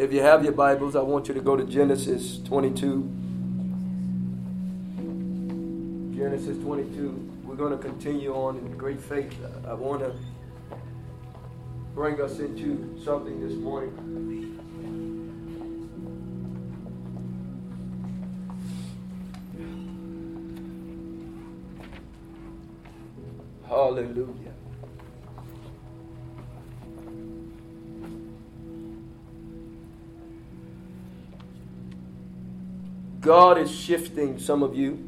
If you have your Bibles, I want you to go to Genesis 22. Genesis 22. We're going to continue on in great faith. I want to bring us into something this morning. Hallelujah. God is shifting some of you.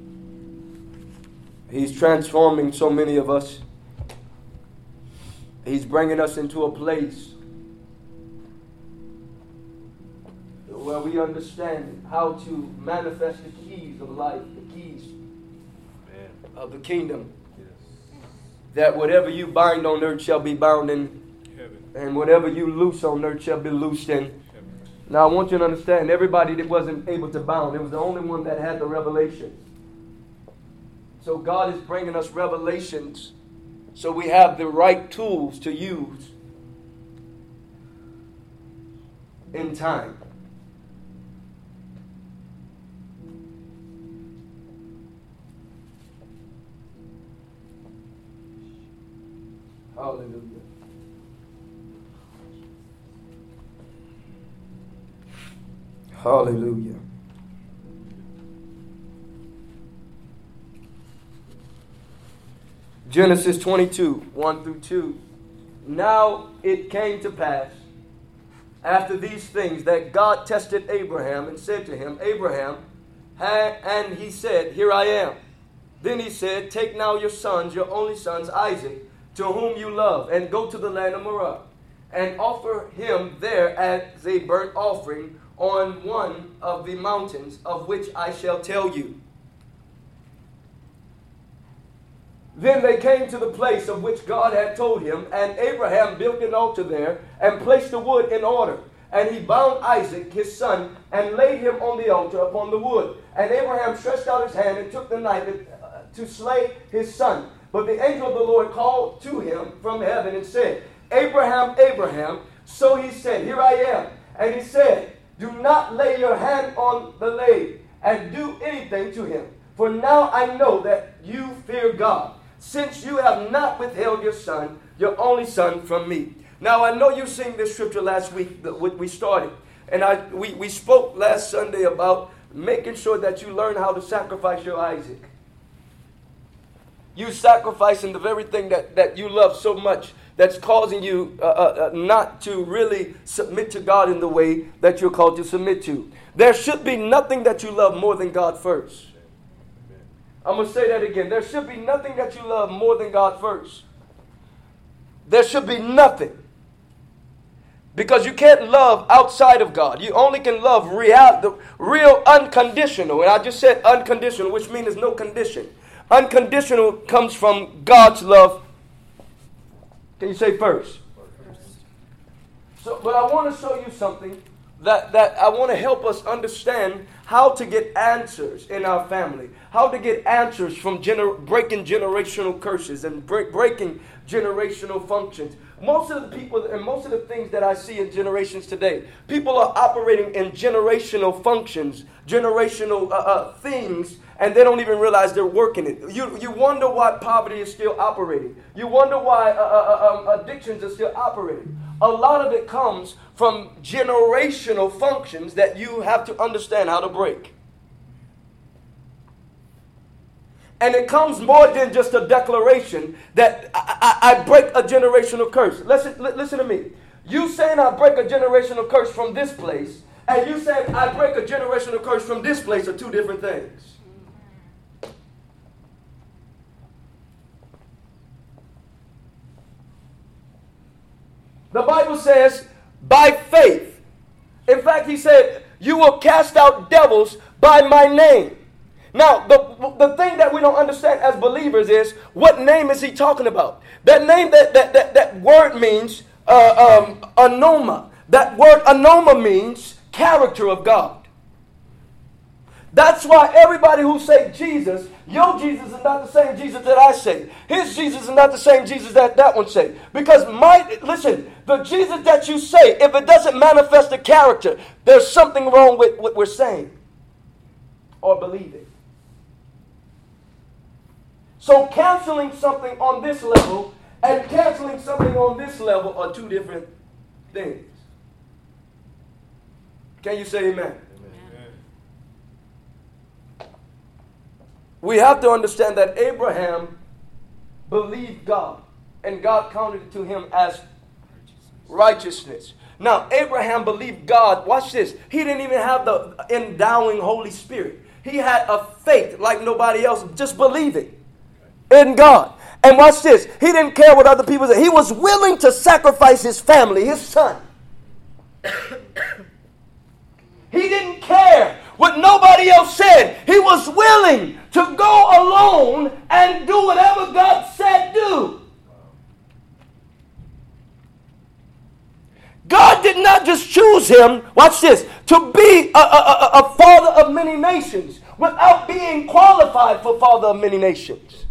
He's transforming so many of us. He's bringing us into a place where we understand how to manifest the keys of life, the keys of the kingdom. That whatever you bind on earth shall be bound in heaven, and whatever you loose on earth shall be loosed in. Now, I want you to understand everybody that wasn't able to bound, it was the only one that had the revelation. So God is bringing us revelations so we have the right tools to use in time. Hallelujah. Hallelujah. Genesis 22, 1 through 2. Now it came to pass after these things that God tested Abraham and said to him, Abraham, and he said, Here I am. Then he said, Take now your sons, your only sons, Isaac, to whom you love, and go to the land of Moriah, and offer him there as a burnt offering on one of the mountains of which I shall tell you. Then they came to the place of which God had told him, and Abraham built an altar there and placed the wood in order. And he bound Isaac, his son, and laid him on the altar upon the wood. And Abraham stretched out his hand and took the knife uh, to slay his son. But the angel of the Lord called to him from heaven and said, Abraham, Abraham. So he said, Here I am. And he said, Do not lay your hand on the lad and do anything to him. For now I know that you fear God since you have not withheld your son, your only son, from me. Now, I know you seen this scripture last week that we started. And I, we, we spoke last Sunday about making sure that you learn how to sacrifice your Isaac. You sacrificing the very thing that, that you love so much that's causing you uh, uh, uh, not to really submit to God in the way that you're called to submit to. There should be nothing that you love more than God first. I'm going to say that again. There should be nothing that you love more than God first. There should be nothing. Because you can't love outside of God. You only can love real, the real unconditional. And I just said unconditional, which means no condition. Unconditional comes from God's love. Can you say first? So, but I want to show you something that, that I want to help us understand how to get answers in our family, how to get answers from gener- breaking generational curses and break, breaking generational functions. Most of the people and most of the things that I see in generations today, people are operating in generational functions, generational uh, uh, things, and they don't even realize they're working it. You, you wonder why poverty is still operating. You wonder why uh, uh, uh um, addictions are still operating. A lot of it comes from generational functions that you have to understand how to break. And it comes more than just a declaration that I, I, I break a generational curse. Listen, listen to me. You saying I break a generational curse from this place, and you saying I break a generational curse from this place are two different things. The Bible says, by faith. In fact, he said, You will cast out devils by my name. Now, the, the thing that we don't understand as believers is what name is he talking about? That name, that, that, that, that word means uh, um, anoma. That word anoma means character of God. That's why everybody who say Jesus, your Jesus is not the same Jesus that I say. His Jesus is not the same Jesus that that one say. Because my listen, the Jesus that you say, if it doesn't manifest the character, there's something wrong with what we're saying or believing. So canceling something on this level and canceling something on this level are two different things. Can you say amen? We have to understand that Abraham believed God, and God counted it to him as righteousness. Now, Abraham believed God. Watch this. He didn't even have the endowing Holy Spirit. He had a faith like nobody else, just believing in God. And watch this. He didn't care what other people said. He was willing to sacrifice his family, his son. he didn't care what nobody else said. He was willing to go alone and do whatever God said do. God did not just choose him, watch this, to be a, a, a, father of many nations without being qualified for father of many nations.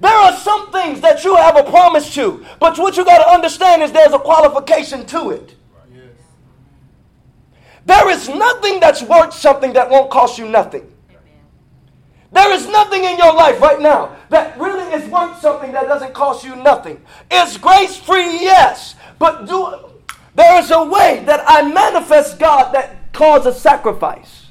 There are some things that you have a promise to, but what you got to understand is there's a qualification to it. There is nothing that's worth something that won't cost you nothing. There is nothing in your life right now that really is worth something that doesn't cost you nothing. Is grace free? Yes. But do there is a way that I manifest God that causes sacrifice.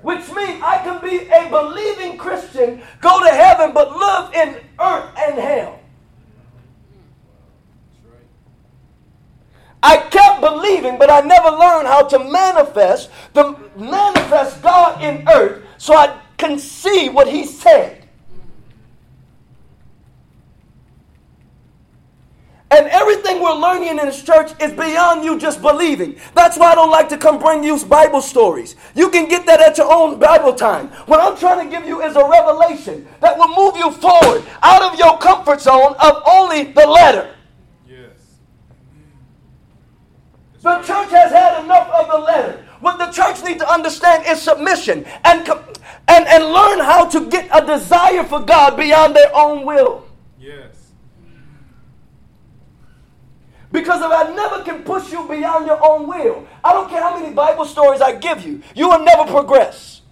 Which means I can be a believing Christian, go to heaven, but live in earth and hell. I kept believing, but I never learned how to manifest the manifest God in earth so I can see what He said. And everything we're learning in this church is beyond you just believing. That's why I don't like to come bring you Bible stories. You can get that at your own Bible time. What I'm trying to give you is a revelation that will move you forward out of your comfort zone of only the letter. Yes. The church has had enough of the letter. What the church needs to understand is submission and, and, and learn how to get a desire for God beyond their own will. Yes. Because if I never can push you beyond your own will, I don't care how many Bible stories I give you, you will never progress.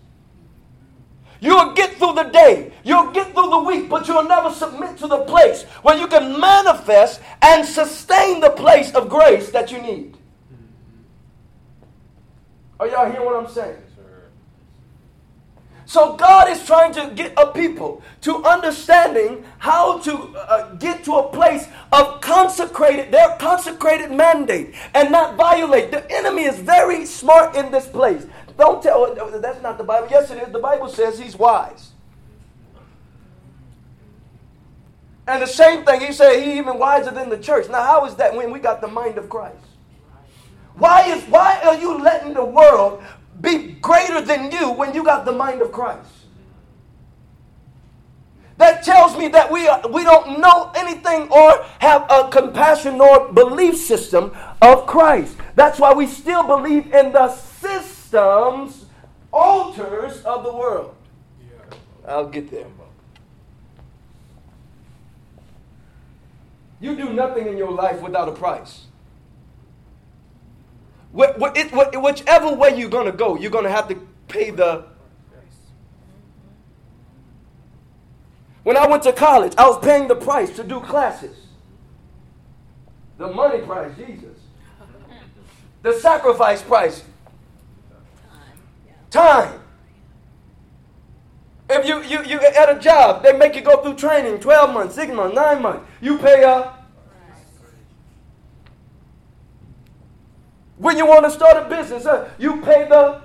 You will get through the day, you'll get through the week, but you'll never submit to the place where you can manifest and sustain the place of grace that you need. Are y'all hearing what I'm saying? So God is trying to get a people to understanding how to uh, get to a place of consecrated, their consecrated mandate and not violate. The enemy is very smart in this place. Don't tell, uh, that's not the Bible. Yes, it is. The Bible says he's wise. And the same thing, he said he even wiser than the church. Now, how is that when we got the mind of Christ? Why is why are you letting the world be greater than you when you got the mind of Christ. That tells me that we, are, we don't know anything or have a compassion or belief system of Christ. That's why we still believe in the systems, altars of the world. I'll get there. You do nothing in your life without a price whichever way you're going to go, you're going to have to pay the. When I went to college, I was paying the price to do classes. The money price, Jesus. The sacrifice price. Time. If you, you, you at a job, they make you go through training 12 months, 6 months, 9 months. You pay a When you want to start a business, uh, you pay the.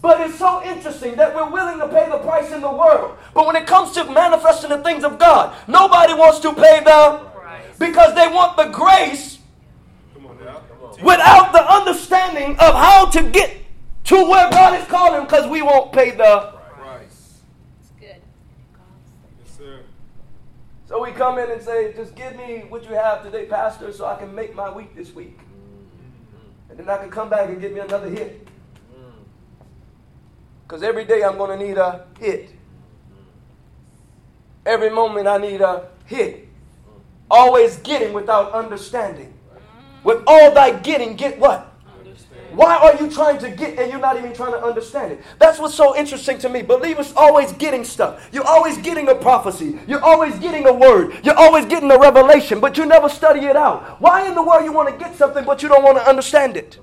But it's so interesting that we're willing to pay the price in the world. But when it comes to manifesting the things of God, nobody wants to pay the. Because they want the grace without the understanding of how to get to where God is calling because we won't pay the price. It's good. So we come in and say, just give me what you have today, Pastor, so I can make my week this week. And then I can come back and get me another hit. Mm. Because every day I'm going to need a hit. Mm. Every moment I need a hit. Mm. Always getting without understanding. With all thy getting, get what? Why are you trying to get and you're not even trying to understand it? That's what's so interesting to me. Believers always getting stuff. You're always getting a prophecy. You're always getting a word. You're always getting a revelation, but you never study it out. Why in the world you want to get something but you don't want to understand it?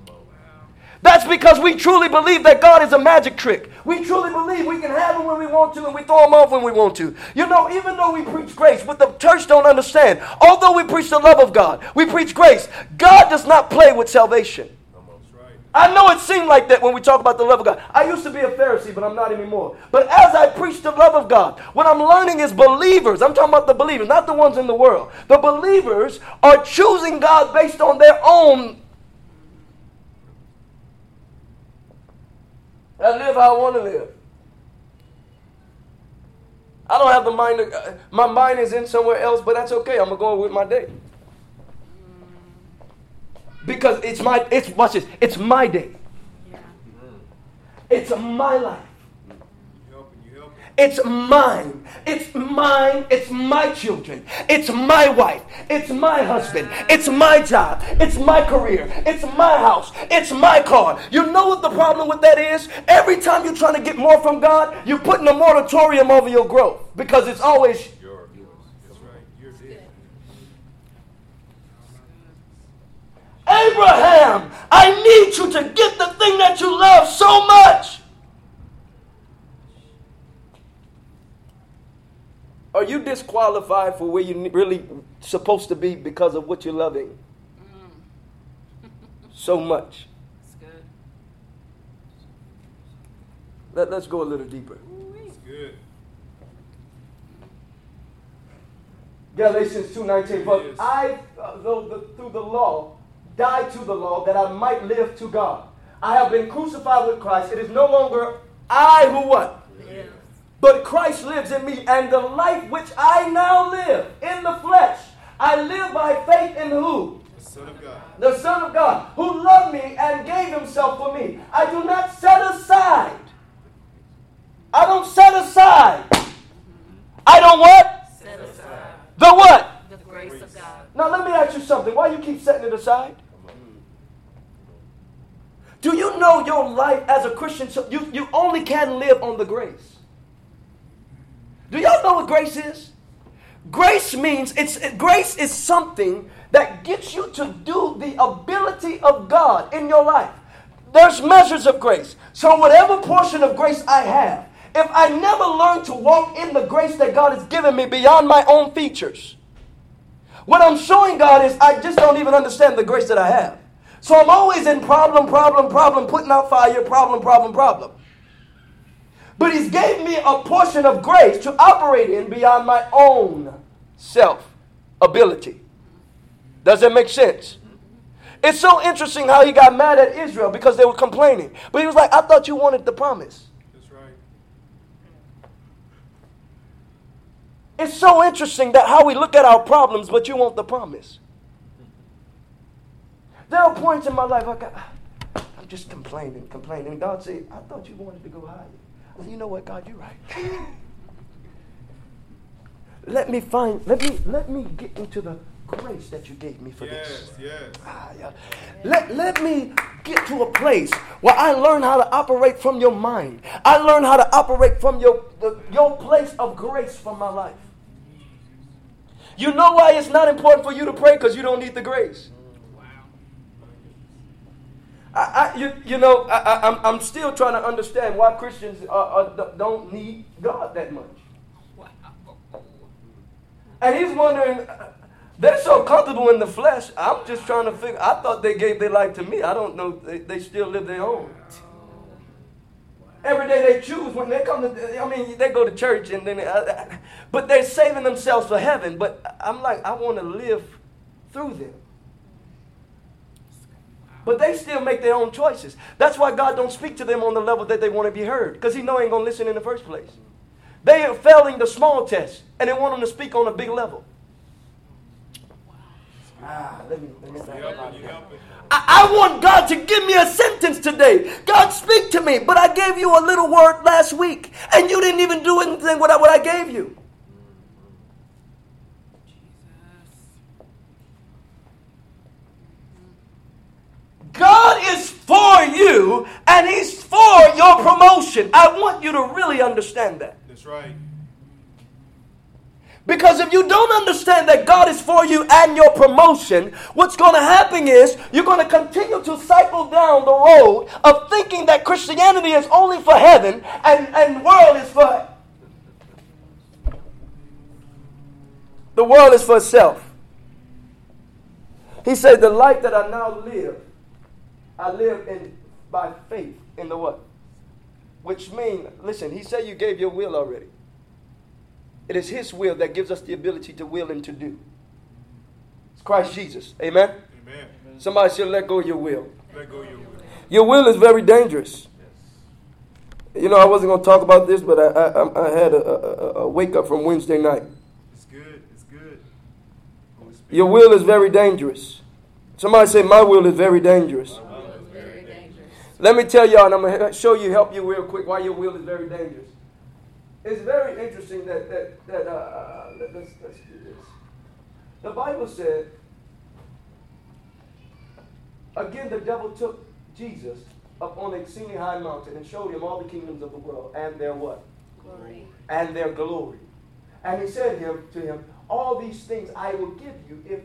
That's because we truly believe that God is a magic trick. We truly believe we can have them when we want to and we throw them off when we want to. You know, even though we preach grace, what the church don't understand, although we preach the love of God, we preach grace, God does not play with salvation. I know it seemed like that when we talk about the love of God. I used to be a Pharisee, but I'm not anymore. But as I preach the love of God, what I'm learning is believers, I'm talking about the believers, not the ones in the world. The believers are choosing God based on their own. I live how I want to live. I don't have the mind, to, uh, my mind is in somewhere else, but that's okay. I'm going to go with my day. Because it's my, it's, watch this, it's my day. Yeah. It's my life. It's mine. It's mine. It's my children. It's my wife. It's my husband. It's my job. It's my career. It's my house. It's my car. You know what the problem with that is? Every time you're trying to get more from God, you're putting a moratorium over your growth because it's always Abraham, I need you to get the thing that you love so much. Are you disqualified for where you're really supposed to be because of what you're loving? Mm. so much. That's good. Let, let's go a little deeper. That's good. Galatians 2.19, but I, uh, though the, through the law, died to the law that I might live to God. I have been crucified with Christ. It is no longer I who what? Live. But Christ lives in me, and the life which I now live in the flesh, I live by faith in who? The Son of God. The Son of God, who loved me and gave himself for me. I do not set aside. I don't set aside. I don't what? Set aside. The what? The grace of God. Now let me ask you something. Why you keep setting it aside? Do you know your life as a Christian? You, you only can live on the grace. Do y'all know what grace is? Grace means it's grace is something that gets you to do the ability of God in your life. There's measures of grace. So whatever portion of grace I have, if I never learn to walk in the grace that God has given me beyond my own features, what I'm showing God is I just don't even understand the grace that I have. So I'm always in problem, problem, problem, putting out fire, problem, problem, problem. But He's gave me a portion of grace to operate in beyond my own self ability. Does that make sense? It's so interesting how he got mad at Israel because they were complaining. But he was like, I thought you wanted the promise. That's right. It's so interesting that how we look at our problems, but you want the promise. There are points in my life I got, I'm just complaining, complaining. God said, I thought you wanted to go higher. I said, you know what, God, you're right. let me find, let me, let me get into the grace that you gave me for yes, this. Yes. Ah, yeah. Let, let me get to a place where I learn how to operate from your mind. I learn how to operate from your, the, your place of grace for my life. You know why it's not important for you to pray? Because you don't need the grace. I, I, you, you know, I, am I'm, I'm still trying to understand why Christians are, are, don't need God that much. And he's wondering, they're so comfortable in the flesh. I'm just trying to figure. I thought they gave their life to me. I don't know. They, they still live their own. Every day they choose when they come to. I mean, they go to church and then, but they're saving themselves for heaven. But I'm like, I want to live through them. But they still make their own choices. That's why God don't speak to them on the level that they want to be heard. Because he know he ain't going to listen in the first place. They are failing the small test. And they want them to speak on a big level. Ah, let me, let me I, I want God to give me a sentence today. God, speak to me. But I gave you a little word last week, and you didn't even do anything with what I gave you. God is for you and He's for your promotion. I want you to really understand that. That's right. Because if you don't understand that God is for you and your promotion, what's going to happen is you're going to continue to cycle down the road of thinking that Christianity is only for heaven and, and world is for the world is for self. He said, The life that I now live, I live in by faith in the what? Which means, listen, he said you gave your will already. It is His will that gives us the ability to will and to do. It's Christ Jesus. Amen? Amen. Somebody should let go of your will. Let go of your will. Your will is very dangerous. Yes. You know, I wasn't going to talk about this, but I, I, I had a, a, a, wake up from Wednesday night. It's good. It's good. Your will is very dangerous. Somebody say, My will is very dangerous. Very dangerous. Let me tell y'all, and I'm going to show you, help you real quick, why your will is very dangerous it's very interesting that that that uh, let, us let's do this. The Bible said again the devil took Jesus up on an exceedingly high mountain and showed him all the kingdoms of the world and their what? Glory. And their glory. And he said him to him, All these things I will give you if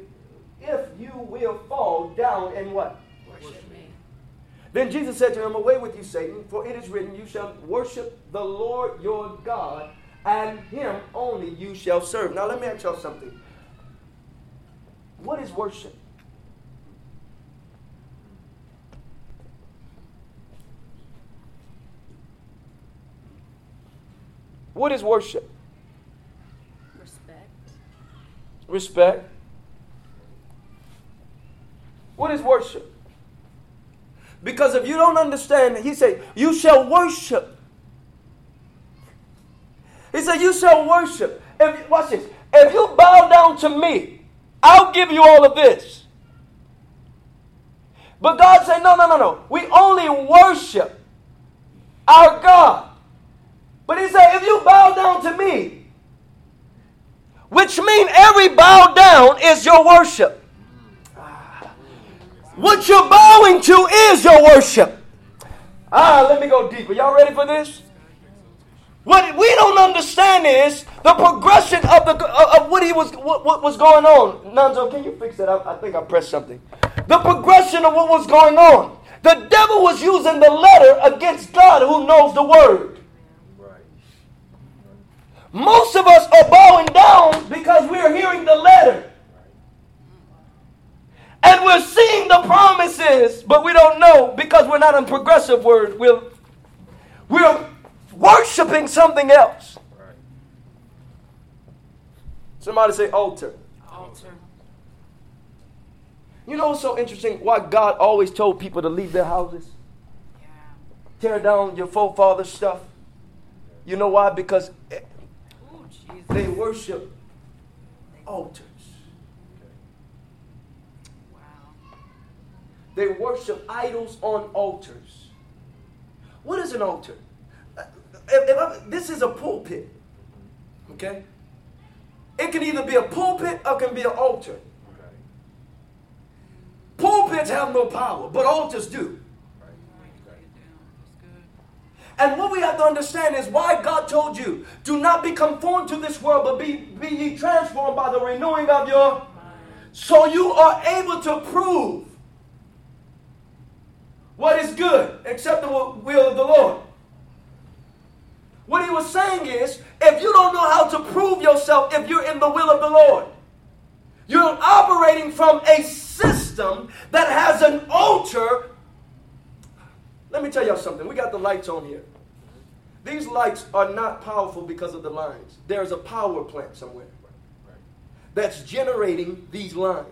if you will fall down and what? Worship. Then Jesus said to him, Away with you, Satan, for it is written, You shall worship the Lord your God, and him only you shall serve. Now, let me ask y'all something. What is worship? What is worship? Respect. Respect. What is worship? Because if you don't understand, he said, you shall worship. He said, you shall worship. If watch this. If you bow down to me, I'll give you all of this. But God said, no, no, no, no. We only worship our God. But he said, if you bow down to me, which means every bow down is your worship. What you're bowing to is your worship. Ah, let me go deeper. Y'all ready for this? What we don't understand is the progression of the of what he was what, what was going on. Nanzo, can you fix that? I, I think I pressed something. The progression of what was going on. The devil was using the letter against God who knows the word. Most of us are bowing down because we're hearing the letter. And we're seeing the promises, but we don't know because we're not in progressive word. We're, we're worshiping something else. Right. Somebody say altar. Altar. You know what's so interesting? Why God always told people to leave their houses? Yeah. Tear down your forefathers' stuff. You know why? Because Ooh, they worship altar. They worship idols on altars. What is an altar? Uh, if, if this is a pulpit. Okay? It can either be a pulpit or it can be an altar. Pulpits have no power, but altars do. And what we have to understand is why God told you, do not be conformed to this world, but be, be ye transformed by the renewing of your so you are able to prove what is good, except the will of the Lord. What he was saying is, if you don't know how to prove yourself if you're in the will of the Lord, you're operating from a system that has an altar. Let me tell y'all something. We got the lights on here. These lights are not powerful because of the lines. There's a power plant somewhere that's generating these lines.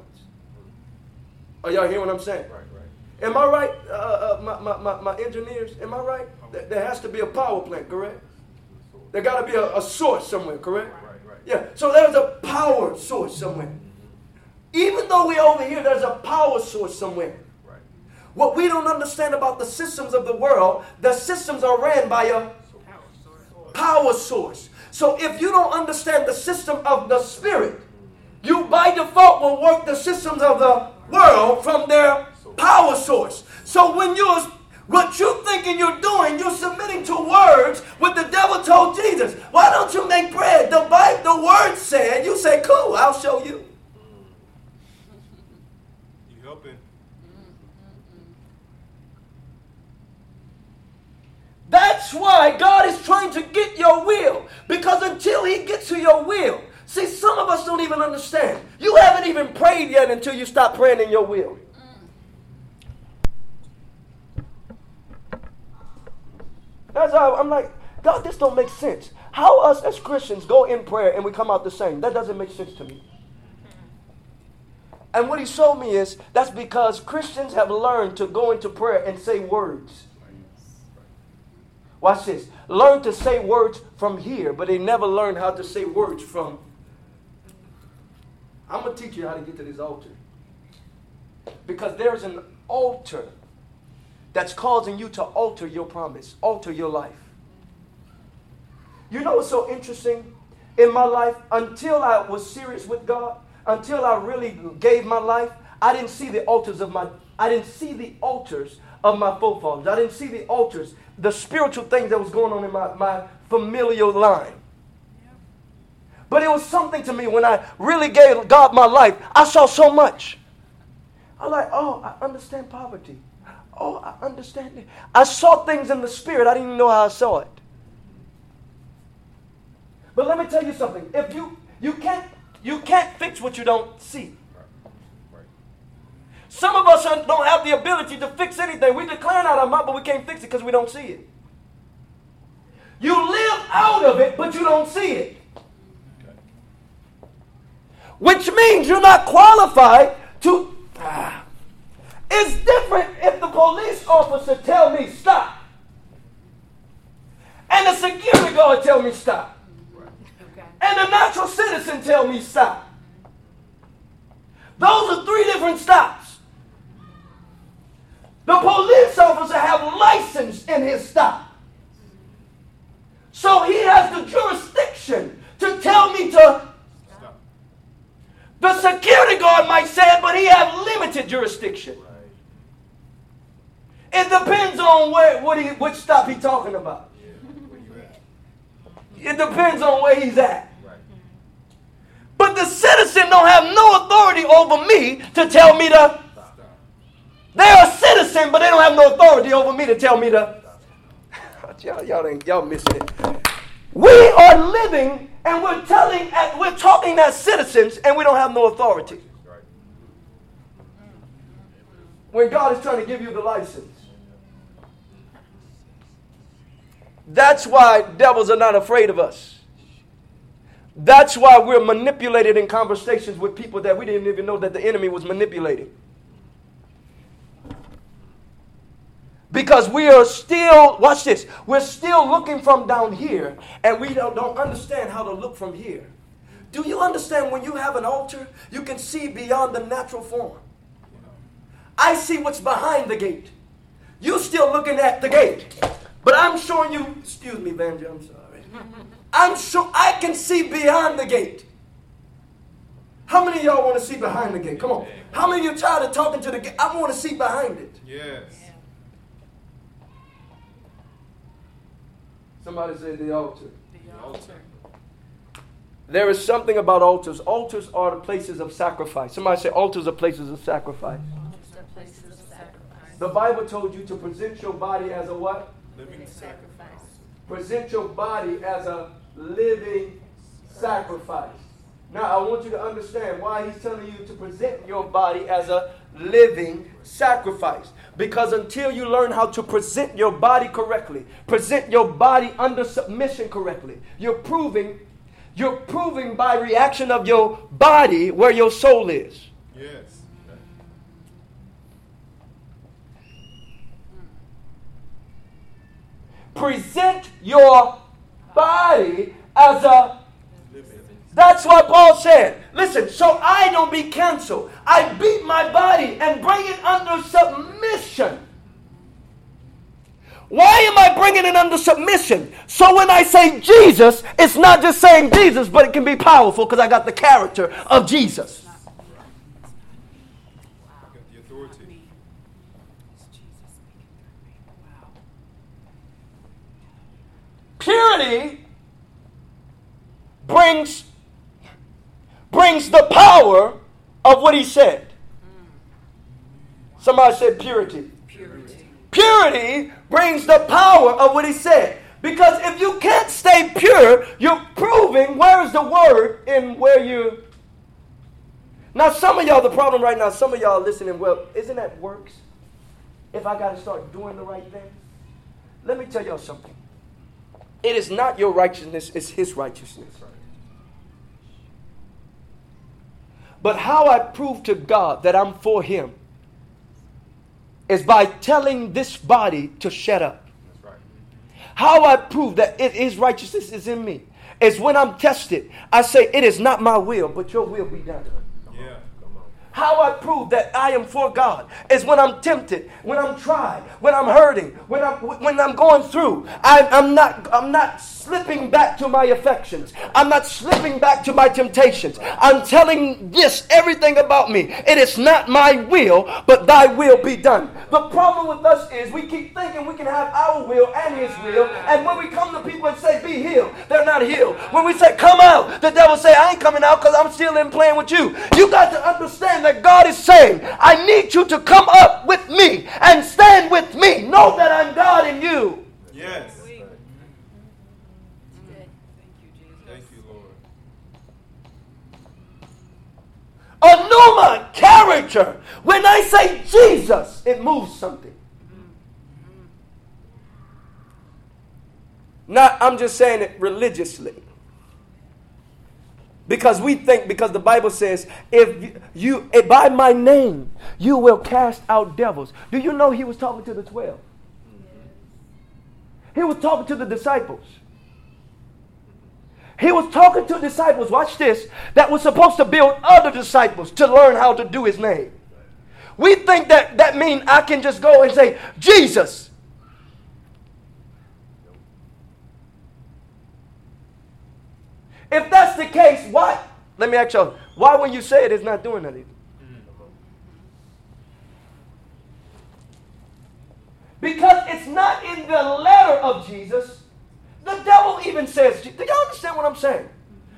Are y'all hearing what I'm saying? Right. Am I right, uh, uh, my, my, my, my, engineers? Am I right? There has to be a power plant, correct? There got to be a, a, source somewhere, correct? Right, right. Yeah, so there's a power source somewhere. Even though we're over here, there's a power source somewhere. Right. What we don't understand about the systems of the world, the systems are ran by a power source. So if you don't understand the system of the spirit, you by default will work the systems of the world from their power source. So when you're what you thinking you're doing, you're submitting to words what the devil told Jesus. Why don't you make bread? The Bible, the word said, you say, cool, I'll show you. You helping? That's why God is trying to get your will. Because until He gets to your will, see, some of us don't even understand. You haven't even prayed yet until you stop praying in your will. That's how I'm like, God, this don't make sense. How us as Christians go in prayer and we come out the same? That doesn't make sense to me. And what he showed me is that's because Christians have learned to go into prayer and say words. Watch this. Learn to say words from here, but they never learn how to say words from. I'm going to teach you how to get to this altar. Because there's an altar that's causing you to alter your promise, alter your life. You know what's so interesting? In my life, until I was serious with God, until I really gave my life, I didn't see the altars of my I didn't see the altars of my forefathers. I didn't see the altars, the spiritual things that was going on in my, my familial line. But it was something to me when I really gave God my life. I saw so much. I like, oh, I understand poverty. Oh, I understand it. I saw things in the spirit. I didn't even know how I saw it. But let me tell you something. If you you can't you can't fix what you don't see. Some of us don't have the ability to fix anything. We declare it out of our mouth, but we can't fix it because we don't see it. You live out of it, but you don't see it. Which means you're not qualified to. Ah, it's different if the police officer tell me stop, and the security guard tell me stop, Okay. and the natural citizen tell me stop. Those are three different stops. The police officer have license in his stop. So he has the jurisdiction to tell me to. Stop. The security guard might say it, but he has limited jurisdiction. It depends on where what he which stop he talking about. It depends on where he's at. But the citizen don't have no authority over me to tell me to. Stop. They're a citizen, but they don't have no authority over me to tell me to. y'all, y'all, ain't, y'all missing it. We are living and we're telling, we're talking as citizens, and we don't have no authority. When God is trying to give you the license. That's why devils are not afraid of us. That's why we're manipulated in conversations with people that we didn't even know that the enemy was manipulating. Because we are still, watch this, we're still looking from down here and we don't, don't understand how to look from here. Do you understand when you have an altar, you can see beyond the natural form? I see what's behind the gate. You're still looking at the gate. But I'm showing you, excuse me, Vanja, I'm sorry. I'm sure I can see beyond the gate. How many of y'all want to see behind the gate? Come on. How many of you tired of talking to the gate? I want to see behind it. Yes. Somebody say the altar. The altar. There is something about altars. Altars are the places of sacrifice. Somebody say altars are places of sacrifice. Just the places of sacrifice. The Bible told you to present your body as a what? Living sacrifice. Present your body as a living sacrifice. Now, I want you to understand why he's telling you to present your body as a living sacrifice. Because until you learn how to present your body correctly, present your body under submission correctly, you're proving you're proving by reaction of your body where your soul is. Yes. Present your body as a. That's what Paul said. Listen, so I don't be canceled. I beat my body and bring it under submission. Why am I bringing it under submission? So when I say Jesus, it's not just saying Jesus, but it can be powerful because I got the character of Jesus. I got the authority. Purity brings brings the power of what he said. Somebody said purity. Purity. Purity brings the power of what he said. Because if you can't stay pure, you're proving where is the word in where you. Now, some of y'all, the problem right now, some of y'all listening, well, isn't that works? If I got to start doing the right thing? Let me tell y'all something. It is not your righteousness, it's his righteousness. But how I prove to God that I'm for him is by telling this body to shut up. How I prove that it is righteousness is in me is when I'm tested. I say, It is not my will, but your will be done. How I prove that I am for God is when I'm tempted, when I'm tried, when I'm hurting, when I'm when I'm going through. I, I'm not I'm not slipping back to my affections. I'm not slipping back to my temptations. I'm telling this everything about me. It is not my will, but Thy will be done. The problem with us is we keep thinking we can have our will and His will, and when we come to people and say, "Be healed," they're not healed. When we say, "Come out," the devil say, "I ain't coming out because I'm still in playing with you." You got to understand that God is saying, "I need you to come up with me and stand with me. Know that I'm God in you." Yes. Good. Thank you, Jesus. Thank you, Lord. A pneuma character. When I say Jesus, it moves something. Not, I'm just saying it religiously. Because we think, because the Bible says, if you, if by my name, you will cast out devils. Do you know he was talking to the 12? He was talking to the disciples. He was talking to disciples, watch this, that was supposed to build other disciples to learn how to do his name. We think that that means I can just go and say, Jesus. If that's the case, why? Let me ask you, why when you say it, it's not doing anything? Because it's not in the letter of Jesus. The devil even says, do y'all understand what I'm saying?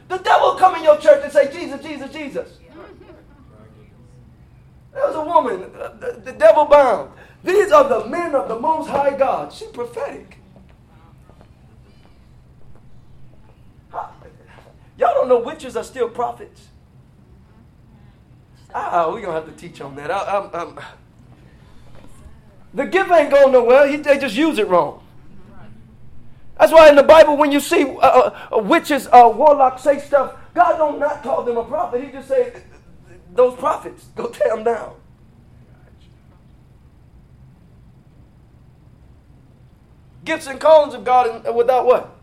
The devil come in your church and say, Jesus, Jesus, Jesus. There was a woman, uh, the, the devil bound. These are the men of the Most High God. She prophetic. Y'all don't know witches are still prophets. Ah, we're going to have to teach on that. I, I'm- I'm- the gift ain't going nowhere. He, they just use it wrong. That's why in the Bible, when you see uh, uh, witches, uh, warlocks say stuff, God don't not call them a prophet. He just say, those prophets, go tear them down. Gifts and callings of God and without what?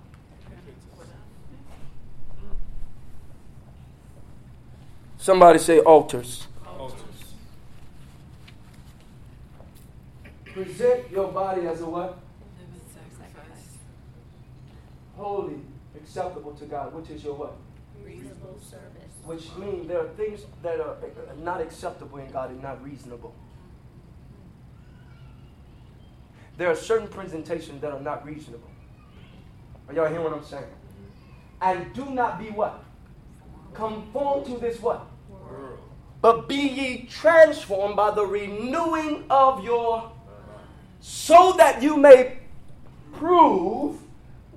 Somebody say altars. Altars. Present your body as a what? Living. Holy, acceptable to God, which is your what? Reasonable service. Which means there are things that are not acceptable in God and not reasonable. There are certain presentations that are not reasonable. Are y'all hearing what I'm saying? And do not be what? Conform to this what? World. But be ye transformed by the renewing of your so that you may prove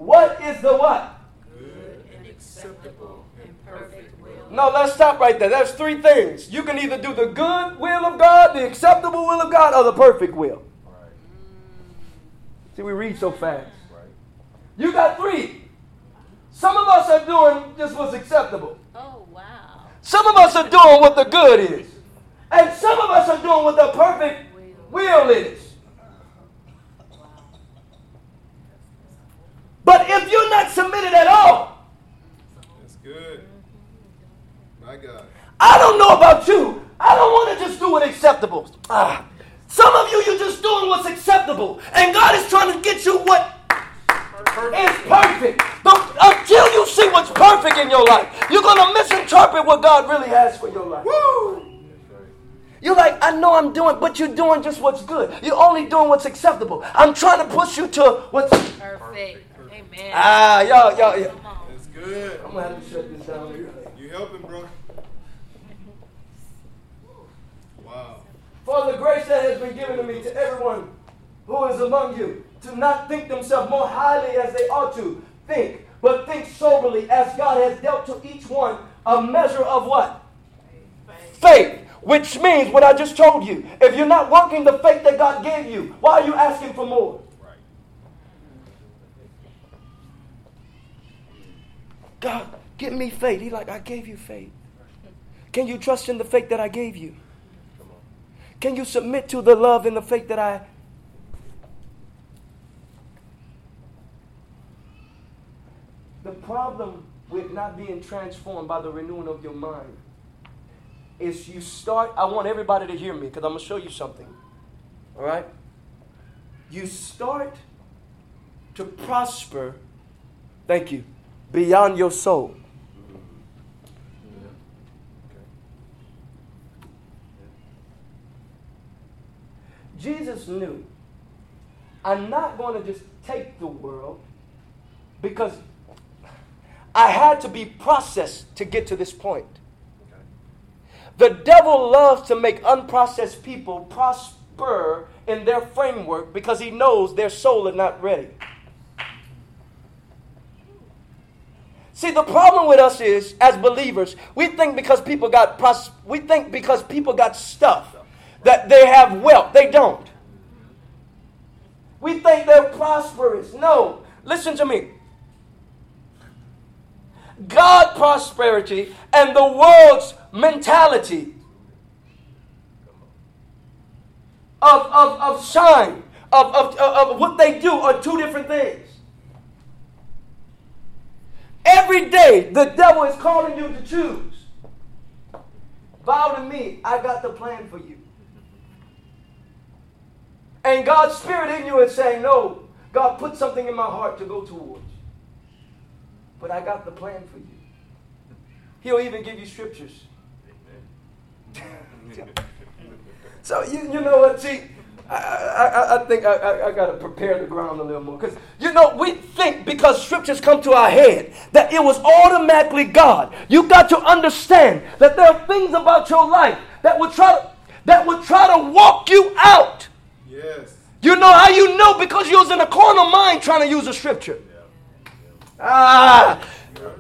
what is the what? Good and acceptable and perfect will. No, let's stop right there. There's three things. You can either do the good will of God, the acceptable will of God, or the perfect will. Right. See, we read so fast. Right. You got three. Some of us are doing just what's acceptable. Oh, wow. Some of us are doing what the good is. And some of us are doing what the perfect will is. But if you're not submitted at all, that's good. My God. I don't know about you. I don't want to just do what's acceptable. Ah, some of you, you're just doing what's acceptable, and God is trying to get you what perfect. is perfect. But until you see what's perfect in your life, you're gonna misinterpret what God really has for your life. Woo! You're like, I know I'm doing, but you're doing just what's good. You're only doing what's acceptable. I'm trying to push you to what's perfect. Amen. ah, y'all, y'all, y'all. Come. That's good. I'm gonna have to shut this down. here. You helping, bro? Wow. For the grace that has been given to me to everyone who is among you, to not think themselves more highly as they ought to think, but think soberly as God has dealt to each one a measure of what? Faith. Which means what I just told you. If you're not working the faith that God gave you, why are you asking for more? God, give me faith. He like, I gave you faith. Can you trust in the faith that I gave you? Can you submit to the love and the faith that I The problem with not being transformed by the renewing of your mind is you start I want everybody to hear me because I'm going to show you something. All right? You start to prosper. Thank you beyond your soul. Jesus knew I'm not going to just take the world because I had to be processed to get to this point. The devil loves to make unprocessed people prosper in their framework because he knows their soul is not ready. See, the problem with us is, as believers, we think because people got pros- we think because people got stuff that they have wealth. They don't. We think they're prosperous. No, listen to me. God prosperity and the world's mentality of, of, of shine, of, of, of what they do are two different things. Every day, the devil is calling you to choose. Bow to me, I got the plan for you. And God's spirit in you is saying, No, God put something in my heart to go towards. But I got the plan for you. He'll even give you scriptures. so, you, you know what? See, I, I, I think I, I, I got to prepare the ground a little more. Because, you know, we think because scriptures come to our head that it was automatically God. You got to understand that there are things about your life that would try to, that would try to walk you out. Yes. You know how you know? Because you was in a carnal mind trying to use a scripture. Ah,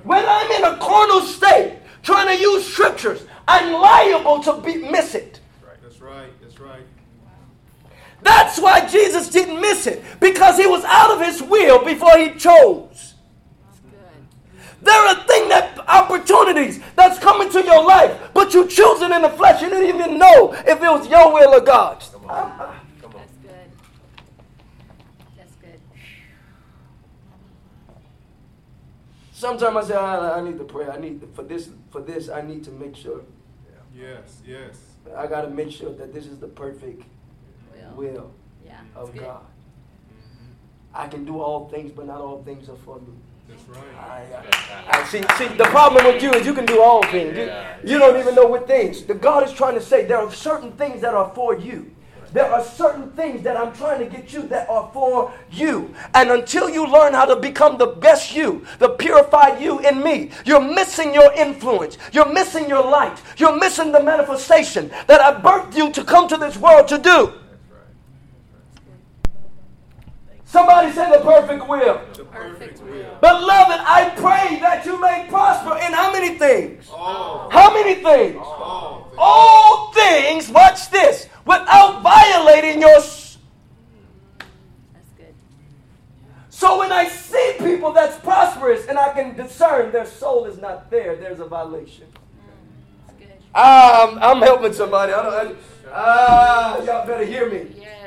when I'm in a carnal state trying to use scriptures, I'm liable to be, miss it. That's right. That's right. That's why Jesus didn't miss it because he was out of his will before he chose. There are thing that opportunities that's coming to your life, but you choose it in the flesh. You didn't even know if it was your will or God's. Ah, That's good. That's good. Sometimes I say, I, I need to pray. I need for this. For this, I need to make sure. Yes. Yes. I got to make sure that this is the perfect Will. will Yeah. of good. God. I can do all things, but not all things are for me. That's right. I, uh, I, I see, see, the problem with you is you can do all things. You, you don't even know what things. The God is trying to say there are certain things that are for you. There are certain things that I'm trying to get you that are for you. And until you learn how to become the best you, the purified you in me, you're missing your influence. You're missing your light. You're missing the manifestation that I birthed you to come to this world to do. Somebody say the perfect will. The perfect will. Beloved, I pray that you may prosper in how many things? All. How many things? All. things. All things, watch this, without violating your. That's good. So when I see people that's prosperous and I can discern their soul is not there, there's a violation. That's good. Um, I'm helping somebody. I don't, I, ah, y'all better hear me. Yes.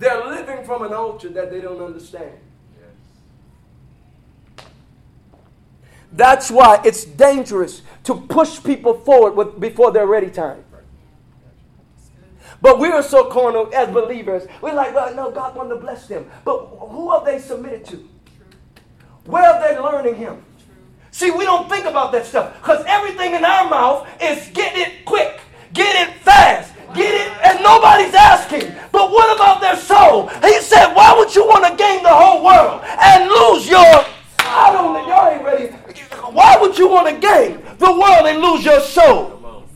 They're living from an altar that they don't understand. That's why it's dangerous to push people forward with, before their ready time. But we are so carnal as believers. We're like, well, no, God wanted to bless them. But who are they submitted to? Where are they learning Him? See, we don't think about that stuff because everything in our mouth is get it quick, get it fast, get it, and nobody's asking. But what about their soul? He said, why would you want to gain the whole world and lose your? I don't know, y'all ain't ready. Why would you want to gain the world and lose your soul?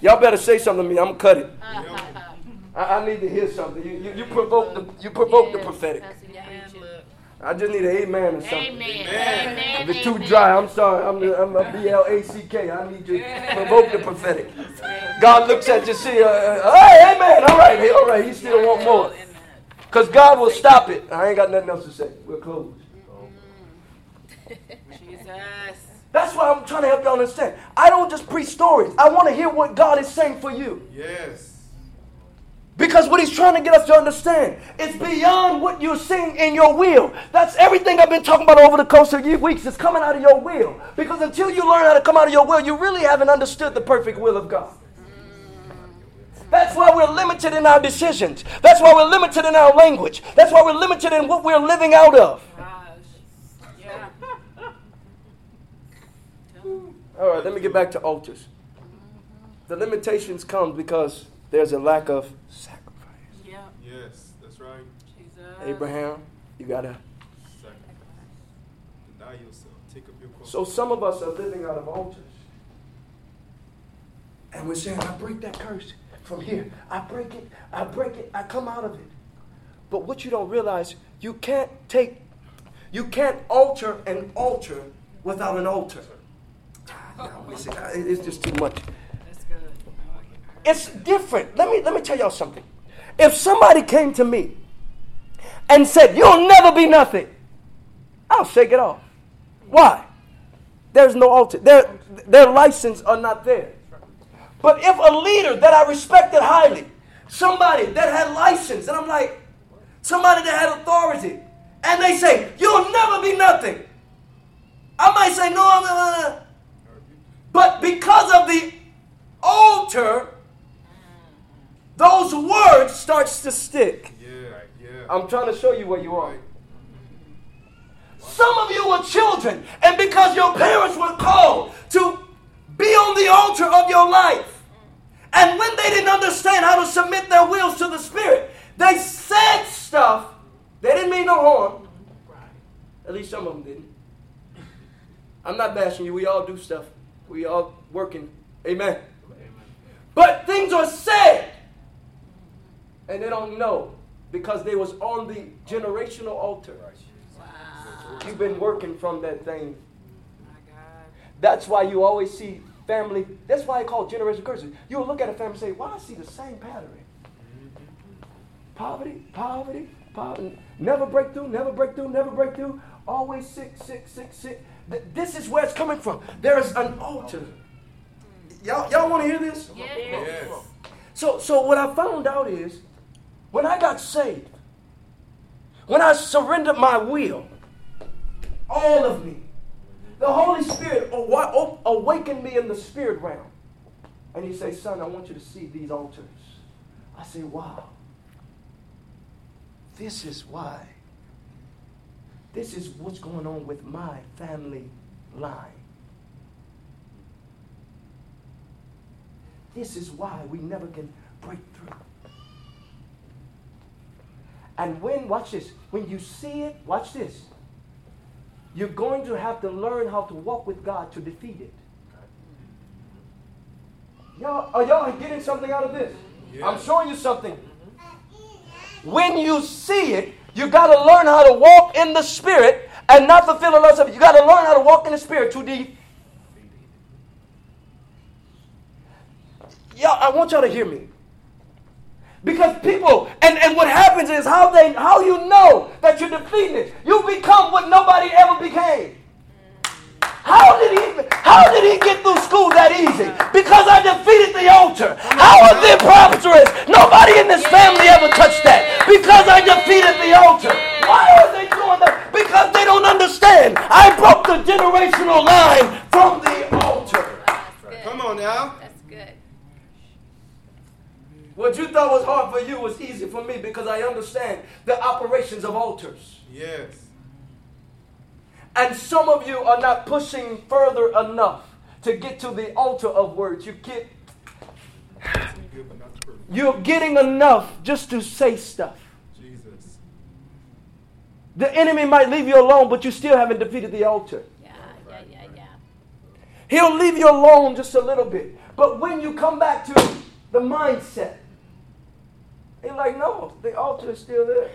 Y'all better say something to me. I'm gonna cut it. I, I need to hear something. You, you, you provoke the you provoke the prophetic. I just need an amen or something. Amen. Amen. If it's too dry, I'm sorry. I'm, the, I'm a B-L-A-C-K. I need to provoke the prophetic. God looks at you, see, uh, uh, hey, amen. All right, hey, all right. He still want more. Because God will stop it. I ain't got nothing else to say. We're closed. Jesus. That's why I'm trying to help y'all understand. I don't just preach stories. I want to hear what God is saying for you. Yes. Because what he's trying to get us to understand is beyond what you're seeing in your will. That's everything I've been talking about over the course of weeks. It's coming out of your will. Because until you learn how to come out of your will, you really haven't understood the perfect will of God. That's why we're limited in our decisions. That's why we're limited in our language. That's why we're limited in what we're living out of. Yeah. All right, let me get back to altars. The limitations come because there's a lack of sacrifice. Yeah. Yes. That's right. Jesus. Abraham, you gotta. Sacrifice. Deny yourself. Take up your cross. So some of us are living out of altars. And we're saying, I break that curse from here. I break it, I break it, I come out of it. But what you don't realize, you can't take, you can't alter an altar without an altar. Ah, no, listen, it's just too much. It's different. Let me let me tell y'all something. If somebody came to me and said, You'll never be nothing, I'll shake it off. Why? There's no altar. Their, their license are not there. But if a leader that I respected highly, somebody that had license, and I'm like, somebody that had authority, and they say, You'll never be nothing. I might say, No, I'm not. But because of the altar, those words starts to stick. Yeah. Yeah. I'm trying to show you where you are. Some of you were children, and because your parents were called to be on the altar of your life, and when they didn't understand how to submit their wills to the Spirit, they said stuff. They didn't mean no harm. At least some of them didn't. I'm not bashing you. We all do stuff. We all working. Amen. But things are said, and they don't know because they was on the generational altar. Wow. You've been working from that thing. My God. That's why you always see family. That's why I call generation curses. You'll look at a family and say, "Why I see the same pattern? Poverty, poverty, poverty. Never break through, never break through, never break through. Always sick, sick, sick, sick. This is where it's coming from. There is an altar. Mm. Y'all, y'all want to hear this? Yes. So, so what I found out is, when I got saved, when I surrendered my will, all of me, the Holy Spirit awakened me in the spirit realm. And he said, son, I want you to see these altars. I say, wow. This is why. This is what's going on with my family line. This is why we never can break through. And when, watch this, when you see it, watch this, you're going to have to learn how to walk with God to defeat it. Y'all, are y'all getting something out of this? Yeah. I'm showing you something. When you see it, you got to learn how to walk in the Spirit and not fulfill the lust of it. You got to learn how to walk in the Spirit to defeat Y'all, I want y'all to hear me. Because people, and, and what happens is how they how you know that you're defeating it. You become what nobody ever became. How did he how did he get through school that easy? Because I defeated the altar. How are they prosperous? Nobody in this family ever touched that. Because I defeated the altar. Why are they doing that? Because they don't understand. I broke the generational line from the altar. Come on now. That's good. What you thought was hard for you was easy for me because I understand the operations of altars. Yes. And some of you are not pushing further enough to get to the altar of words. You get Good, but not perfect. you're getting enough just to say stuff. Jesus. The enemy might leave you alone, but you still haven't defeated the altar. Yeah, yeah, yeah, yeah. He'll leave you alone just a little bit. But when you come back to the mindset, he's like, no, the altar is still there.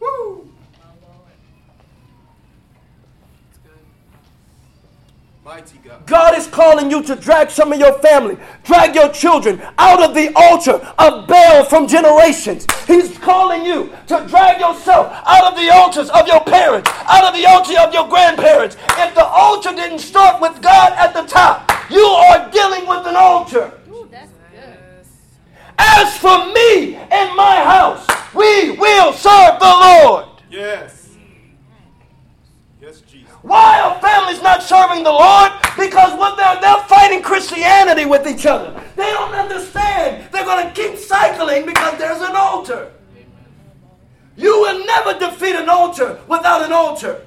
Woo! Mighty God. God is calling you to drag some of your family, drag your children out of the altar of Baal from generations. He's calling you to drag yourself out of the altars of your parents, out of the altar of your grandparents. If the altar didn't start with God at the top, you are dealing with an altar. Ooh, that's good. As for me and my house, we will serve the Lord. Yes. Yes, Jesus. Why are families not serving the Lord? Because what they're, they're fighting Christianity with each other. They don't understand. They're going to keep cycling because there's an altar. You will never defeat an altar without an altar.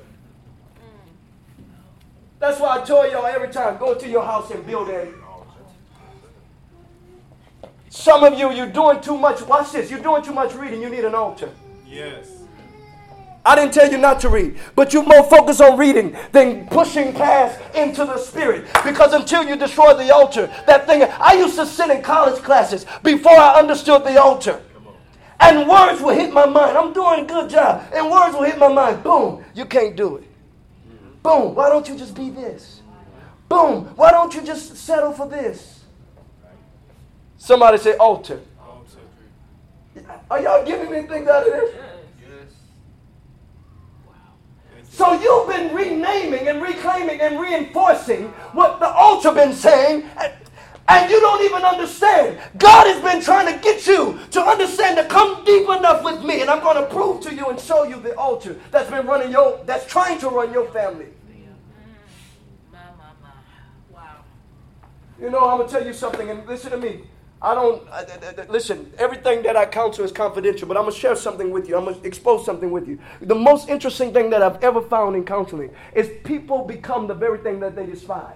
That's why I tell y'all every time go to your house and build an Some of you, you're doing too much. Watch this. You're doing too much reading. You need an altar. Yes. I didn't tell you not to read, but you're more focus on reading than pushing past into the spirit. Because until you destroy the altar, that thing, I used to sit in college classes before I understood the altar. And words will hit my mind. I'm doing a good job. And words will hit my mind. Boom, you can't do it. Boom, why don't you just be this? Boom, why don't you just settle for this? Somebody say altar. Altar. Are y'all getting anything out of this? Thank you. So you've been renaming and reclaiming and reinforcing what the altar been saying, and, and you don't even understand. God has been trying to get you to understand to come deep enough with me, and I'm going to prove to you and show you the altar that's been running your, that's trying to run your family. Wow. You know, I'm gonna tell you something, and listen to me. I don't I, I, listen. Everything that I counsel is confidential, but I'm gonna share something with you. I'm gonna expose something with you. The most interesting thing that I've ever found in counseling is people become the very thing that they despise.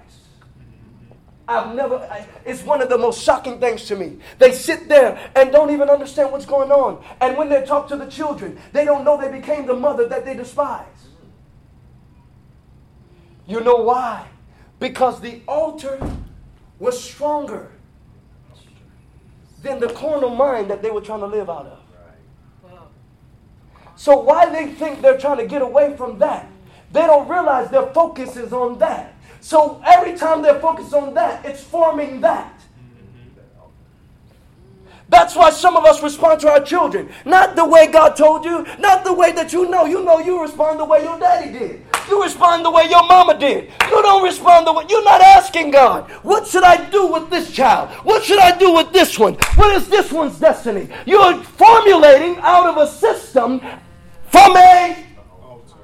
I've never. I, it's one of the most shocking things to me. They sit there and don't even understand what's going on, and when they talk to the children, they don't know they became the mother that they despise. You know why? Because the altar was stronger than the carnal mind that they were trying to live out of. So why they think they're trying to get away from that? They don't realize their focus is on that. So every time they're focused on that, it's forming that. That's why some of us respond to our children. Not the way God told you, not the way that you know. You know you respond the way your daddy did. You respond the way your mama did. You don't respond the way you're not asking God, what should I do with this child? What should I do with this one? What is this one's destiny? You're formulating out of a system from a Altar.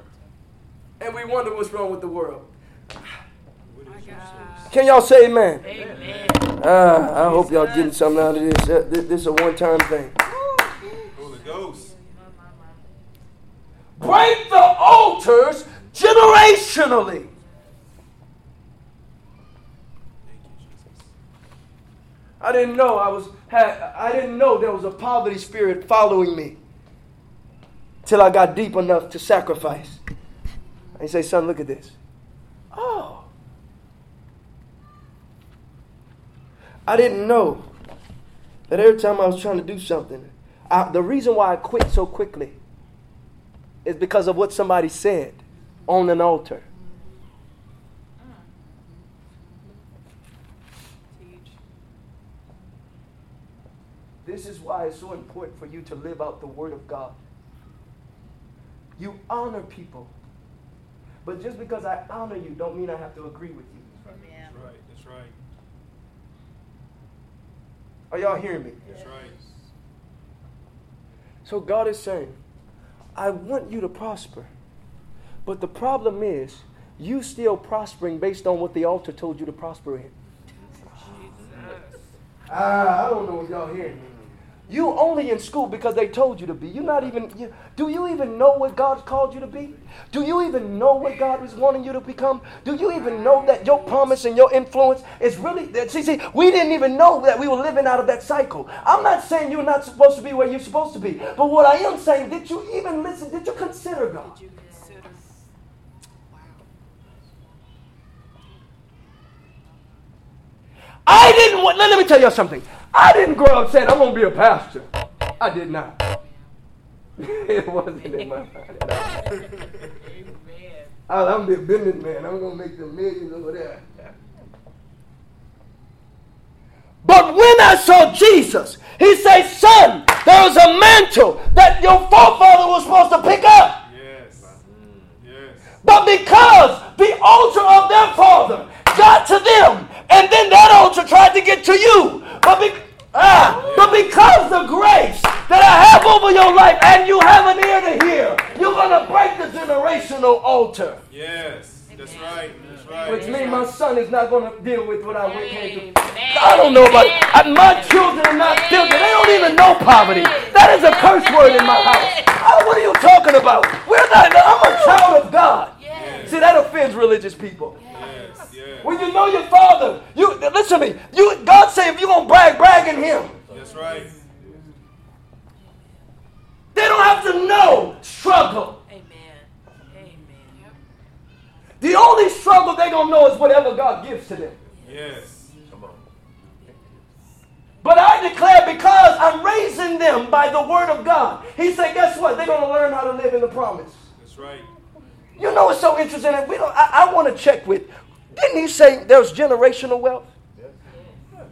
and we wonder what's wrong with the world. What is your source? Can y'all say amen? amen. Ah, I hope y'all getting something out of this. Uh, This this is a one-time thing. Holy Ghost. Break the altars generationally. Thank you, Jesus. I didn't know I was had I didn't know there was a poverty spirit following me till I got deep enough to sacrifice. And say, son, look at this. Oh. I didn't know that every time I was trying to do something, I, the reason why I quit so quickly is because of what somebody said on an altar. This is why it's so important for you to live out the Word of God. You honor people. But just because I honor you, don't mean I have to agree with you. Yeah. That's right. That's right. Are y'all hearing me? That's right. So God is saying, I want you to prosper. But the problem is, you still prospering based on what the altar told you to prosper in. Ah, I don't know if y'all hearing me. You only in school because they told you to be. You're not even. You, do you even know what God's called you to be? Do you even know what God is wanting you to become? Do you even know that your promise and your influence is really? See, see, we didn't even know that we were living out of that cycle. I'm not saying you're not supposed to be where you're supposed to be, but what I am saying, did you even listen? Did you consider God? I didn't want, let me tell you something. I didn't grow up saying, I'm going to be a pastor. I did not. it wasn't in my mind. Oh, I'm going to be a businessman. I'm going to make the millions over there. But when I saw Jesus, he said, Son, there was a mantle that your forefather was supposed to pick up. Yes. Yes. But because the altar of their father got to them, and then that altar tried to get to you, but be, Ah, but because the grace that I have over your life and you have an ear to hear, you're going to break the generational altar. Yes, that's right. That's right. Which means my son is not going to deal with what I went through. I don't know about it. My children are not filthy. They don't even know poverty. That is a curse word in my house. I, what are you talking about? We're not, I'm a child of God. See, that offends religious people. When you know your father, you listen to me. You God say if you're gonna brag, brag in him. That's right. They don't have to know struggle. Amen. Amen. The only struggle they gonna know is whatever God gives to them. Yes. Come on. But I declare because I'm raising them by the word of God. He said, guess what? They're gonna learn how to live in the promise. That's right. You know what's so interesting? We don't, I, I want to check with didn't he say there's generational wealth?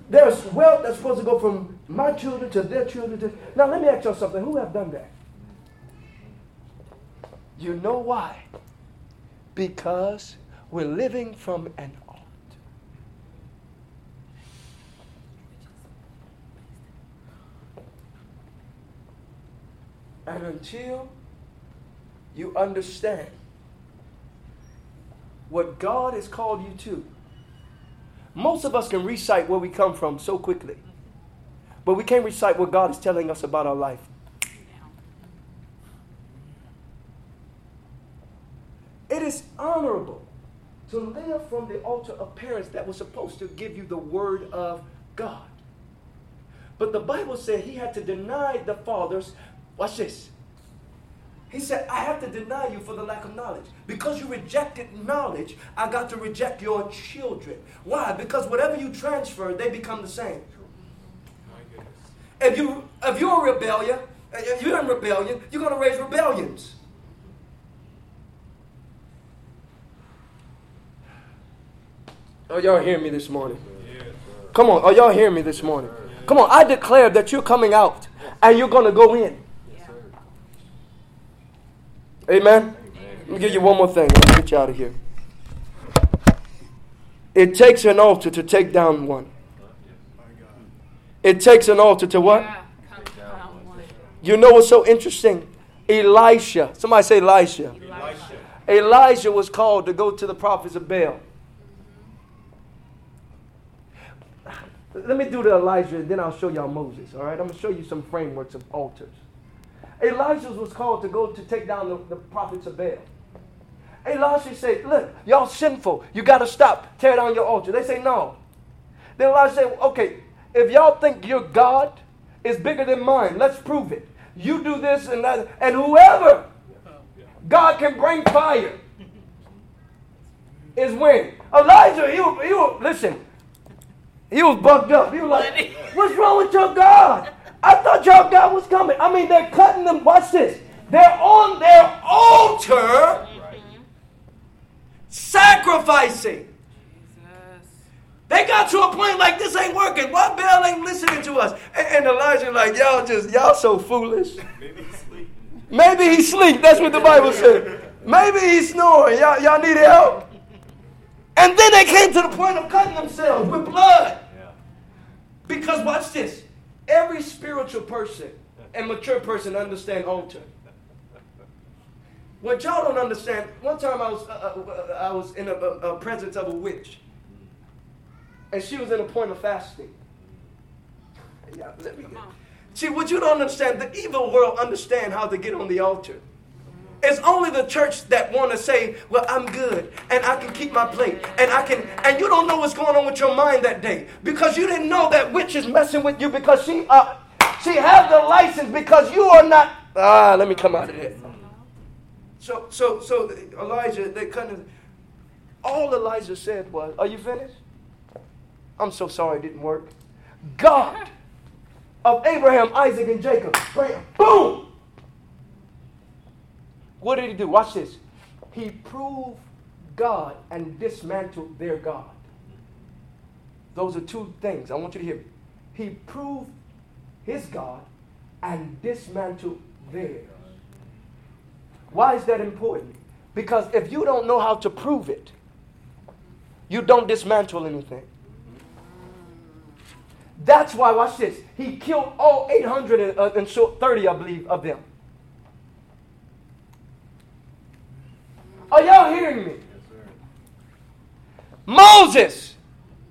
There's wealth that's supposed to go from my children to their children. To, now, let me ask you something. Who have done that? You know why? Because we're living from an altar. And until you understand what God has called you to. Most of us can recite where we come from so quickly, but we can't recite what God is telling us about our life. It is honorable to live from the altar of parents that was supposed to give you the word of God. But the Bible said he had to deny the fathers. Watch this. He said, I have to deny you for the lack of knowledge. Because you rejected knowledge, I got to reject your children. Why? Because whatever you transfer, they become the same. If, you, if you're a rebellion, if you're in rebellion, you're going to raise rebellions. Are y'all hearing me this morning? Come on, are y'all hearing me this morning? Come on, I declare that you're coming out and you're going to go in. Amen? Let me give you one more thing. Let me get you out of here. It takes an altar to take down one. It takes an altar to what? You know what's so interesting? Elisha. Somebody say Elisha. Elisha. Elijah was called to go to the prophets of Baal. Let me do the Elijah and then I'll show y'all Moses. All right? I'm going to show you some frameworks of altars. Elijah was called to go to take down the, the prophets of Baal. Elijah said, Look, y'all sinful. You got to stop. Tear down your altar. They say, No. Then Elijah said, Okay, if y'all think your God is bigger than mine, let's prove it. You do this and that. And whoever God can bring fire is when. Elijah, he was, he was, listen, he was bugged up. He was like, What's wrong with your God? I thought y'all God was coming. I mean, they're cutting them. Watch this. They're on their altar sacrificing. They got to a point like this ain't working. Why Baal ain't listening to us? And, and Elijah like, y'all just, y'all so foolish. Maybe he's sleep. Maybe he's sleep. That's what the Bible said. Maybe he's snoring. Y'all, y'all need help. And then they came to the point of cutting themselves with blood. Because watch this. Every spiritual person and mature person understand altar. What y'all don't understand, one time I was, uh, uh, I was in a, a, presence of a witch. And she was in a point of fasting. Yeah, let me get. See, what you don't understand, the evil world understand how to get on the altar. It's only the church that want to say, "Well, I'm good, and I can keep my plate, and I can," and you don't know what's going on with your mind that day because you didn't know that witch is messing with you because she, uh, she has the license because you are not. Ah, let me come out of there. So, so, so Elijah, they kind of, all Elijah said was, "Are you finished?" I'm so sorry it didn't work. God of Abraham, Isaac, and Jacob. Boom! What did he do? Watch this. He proved God and dismantled their God. Those are two things. I want you to hear me. He proved his God and dismantled theirs. Why is that important? Because if you don't know how to prove it, you don't dismantle anything. That's why, watch this. He killed all 830, uh, I believe, of them. Are y'all hearing me? Moses.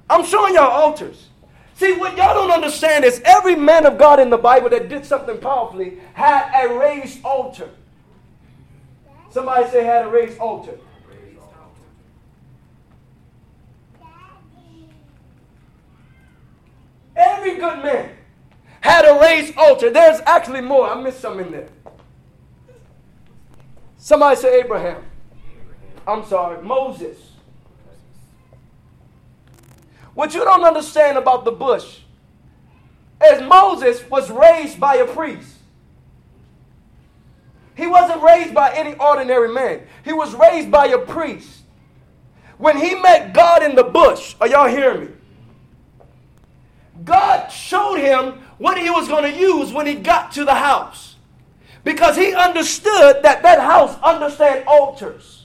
I'm showing y'all altars. See, what y'all don't understand is every man of God in the Bible that did something powerfully had a raised altar. Somebody say had a raised altar. Every good man had a raised altar. There's actually more. I missed some in there. Somebody say Abraham. I'm sorry, Moses. What you don't understand about the bush is Moses was raised by a priest. He wasn't raised by any ordinary man. He was raised by a priest. When he met God in the bush, are y'all hearing me? God showed him what he was going to use when he got to the house. Because he understood that that house understand altars.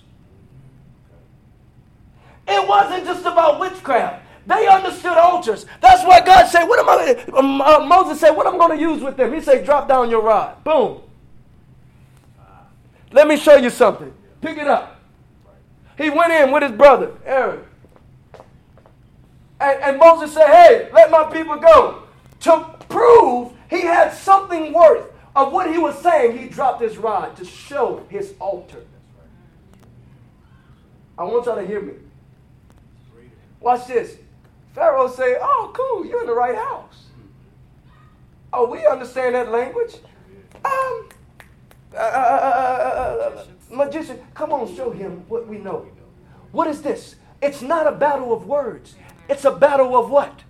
It wasn't just about witchcraft. They understood altars. That's why God said, "What am I?" Um, uh, Moses said, "What am I going to use with them?" He said, "Drop down your rod." Boom. Let me show you something. Pick it up. He went in with his brother Aaron. And, and Moses said, Hey, let my people go. To prove he had something worth of what he was saying, he dropped his rod to show his altar. I want y'all to hear me. Watch this. Pharaoh say, "Oh, cool, you're in the right house." Oh, we understand that language. Um, uh, uh, uh, magician, come on, show him what we know. What is this? It's not a battle of words. It's a battle of what?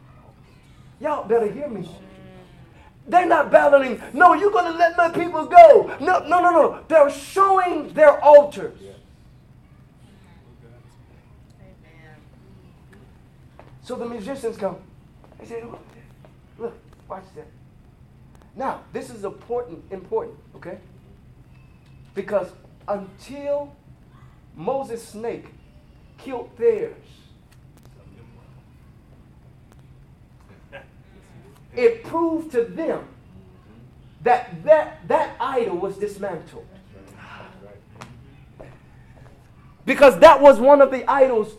Y'all better hear me. They're not battling, no, you're going to let my people go. No, no, no, no. They're showing their altars. So the musicians come. They say, look, look, watch that. Now, this is important, important, okay? Because until Moses' snake killed theirs, it proved to them that that, that idol was dismantled. Because that was one of the idols,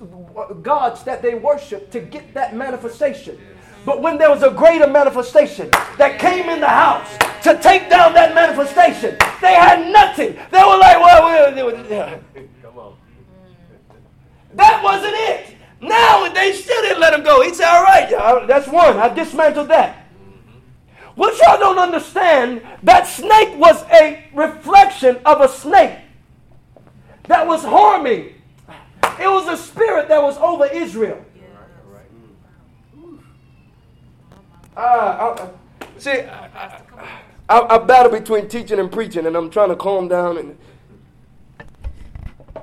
gods that they worshiped to get that manifestation. But when there was a greater manifestation that came in the house to take down that manifestation, they had nothing. They were like, well, come on. That wasn't it. Now they still didn't let him go. He said, all right, that's one. I dismantled that. What y'all don't understand, that snake was a reflection of a snake that was harming. It was a spirit that was over Israel. Uh, I, see, I, I, I, battle between teaching and preaching, and I'm trying to calm down. And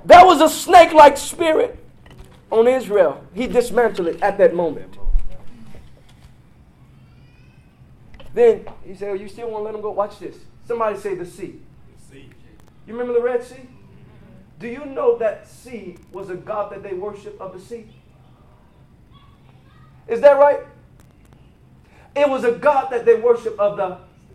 that was a snake-like spirit on Israel. He dismantled it at that moment. Then he said, oh, You still want to let him go? Watch this. Somebody say the sea. The sea. You remember the Red Sea? Do you know that sea was a god that they worship of the sea? Is that right? It was a god that they worship of the